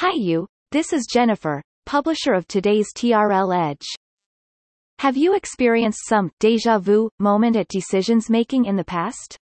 Hi you, this is Jennifer, publisher of today's TRL Edge. Have you experienced some deja vu moment at decisions making in the past?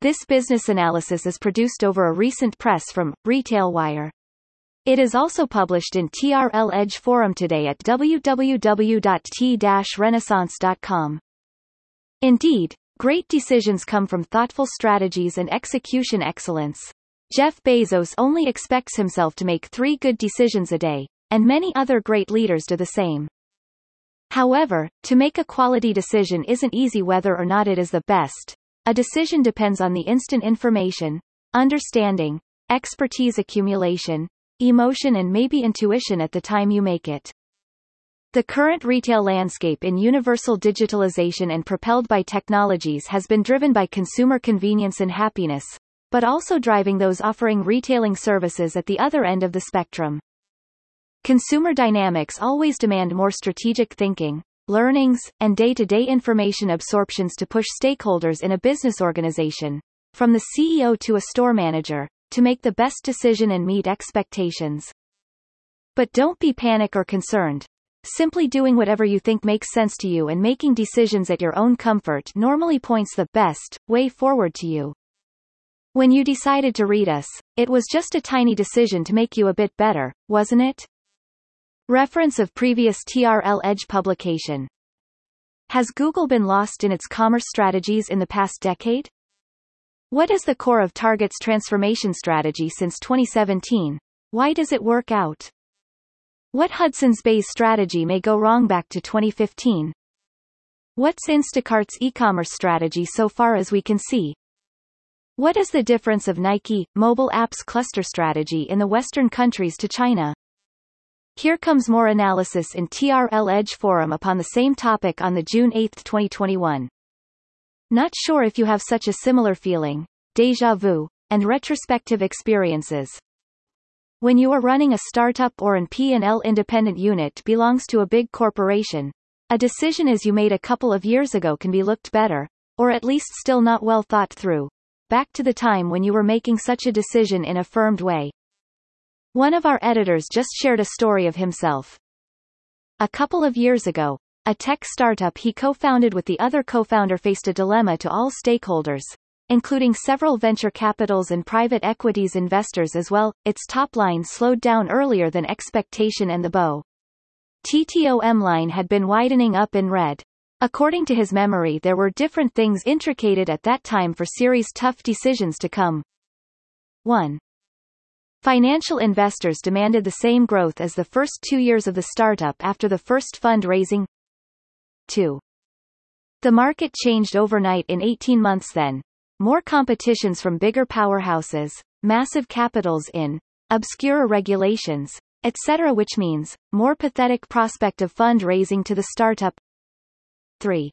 This business analysis is produced over a recent press from Retail Wire. It is also published in TRL Edge forum today at www.t-renaissance.com. Indeed, great decisions come from thoughtful strategies and execution excellence. Jeff Bezos only expects himself to make three good decisions a day, and many other great leaders do the same. However, to make a quality decision isn't easy whether or not it is the best. A decision depends on the instant information, understanding, expertise accumulation, emotion and maybe intuition at the time you make it. The current retail landscape in universal digitalization and propelled by technologies has been driven by consumer convenience and happiness, but also driving those offering retailing services at the other end of the spectrum. Consumer dynamics always demand more strategic thinking, learnings, and day-to-day information absorptions to push stakeholders in a business organization, from the CEO to a store manager, to make the best decision and meet expectations. But don't be panic or concerned. Simply doing whatever you think makes sense to you and making decisions at your own comfort normally points the best way forward to you. When you decided to read us, it was just a tiny decision to make you a bit better, wasn't it? Reference of previous TRL Edge publication. Has Google been lost in its commerce strategies in the past decade? What is the core of Target's transformation strategy since 2017? Why does it work out? What Hudson's Bay's strategy may go wrong back to 2015? What's Instacart's e-commerce strategy so far as we can see? What is the difference of Nike, mobile apps cluster strategy in the Western countries to China? Here comes more analysis in TRL Edge Forum upon the same topic on the June 8, 2021. Not sure if you have such a similar feeling, deja vu, and retrospective experiences. When you are running a startup or an P&L independent unit belongs to a big corporation, a decision as you made a couple of years ago can be looked better, or at least still not well thought through, back to the time when you were making such a decision in a firmed way. One of our editors just shared a story of himself. A couple of years ago, a tech startup he co-founded with the other co-founder faced a dilemma to all stakeholders, including several venture capitals and private equities investors as well. Its top line slowed down earlier than expectation and the bow. TTOM line had been widening up in red. According to his memory there were different things intricated at that time for series tough decisions to come. 1. Financial investors demanded the same growth as the first two years of the startup after the first fundraising, 2. The market changed overnight in 18 months then. More competitions from bigger powerhouses, massive capitals in, obscure regulations, etc. which means, more pathetic prospect of fundraising to the startup. 3.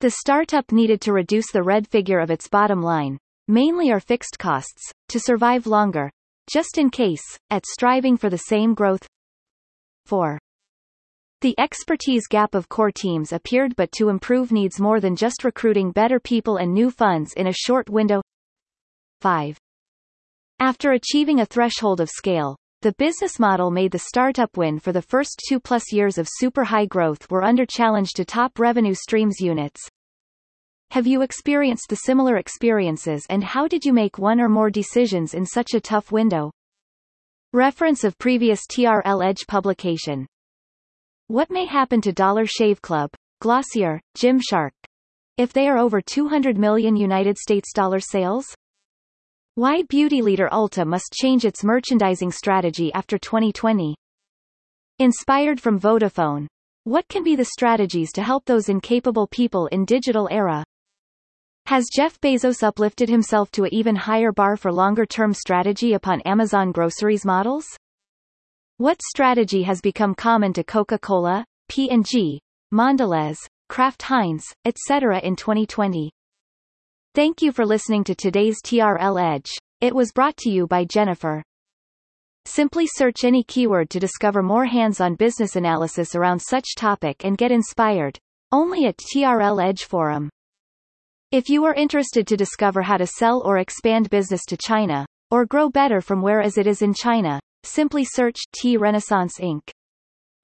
The startup needed to reduce the red figure of its bottom line, mainly our fixed costs, to survive longer, just in case, at striving for the same growth. 4. The expertise gap of core teams appeared but to improve needs more than just recruiting better people and new funds in a short window. 5. After achieving a threshold of scale, the business model made the startup win for the first two plus years of super high growth were under challenge to top revenue streams units. Have you experienced the similar experiences and how did you make one or more decisions in such a tough window? Reference of previous TRL Edge publication. What may happen to Dollar Shave Club, Glossier, Gymshark, if they are over 200 million United States dollar sales? Why beauty leader Ulta must change its merchandising strategy after 2020? Inspired from Vodafone. What can be the strategies to help those incapable people in digital era? Has Jeff Bezos uplifted himself to a even higher bar for longer-term strategy upon Amazon groceries models? What strategy has become common to Coca-Cola, P&G, Mondelez, Kraft Heinz, etc. in 2020? Thank you for listening to today's TRL Edge. It was brought to you by Jennifer. Simply search any keyword to discover more hands-on business analysis around such topic and get inspired. Only at TRL Edge Forum. If you are interested to discover how to sell or expand business to China, or grow better from where as it is in China, simply search T Renaissance Inc.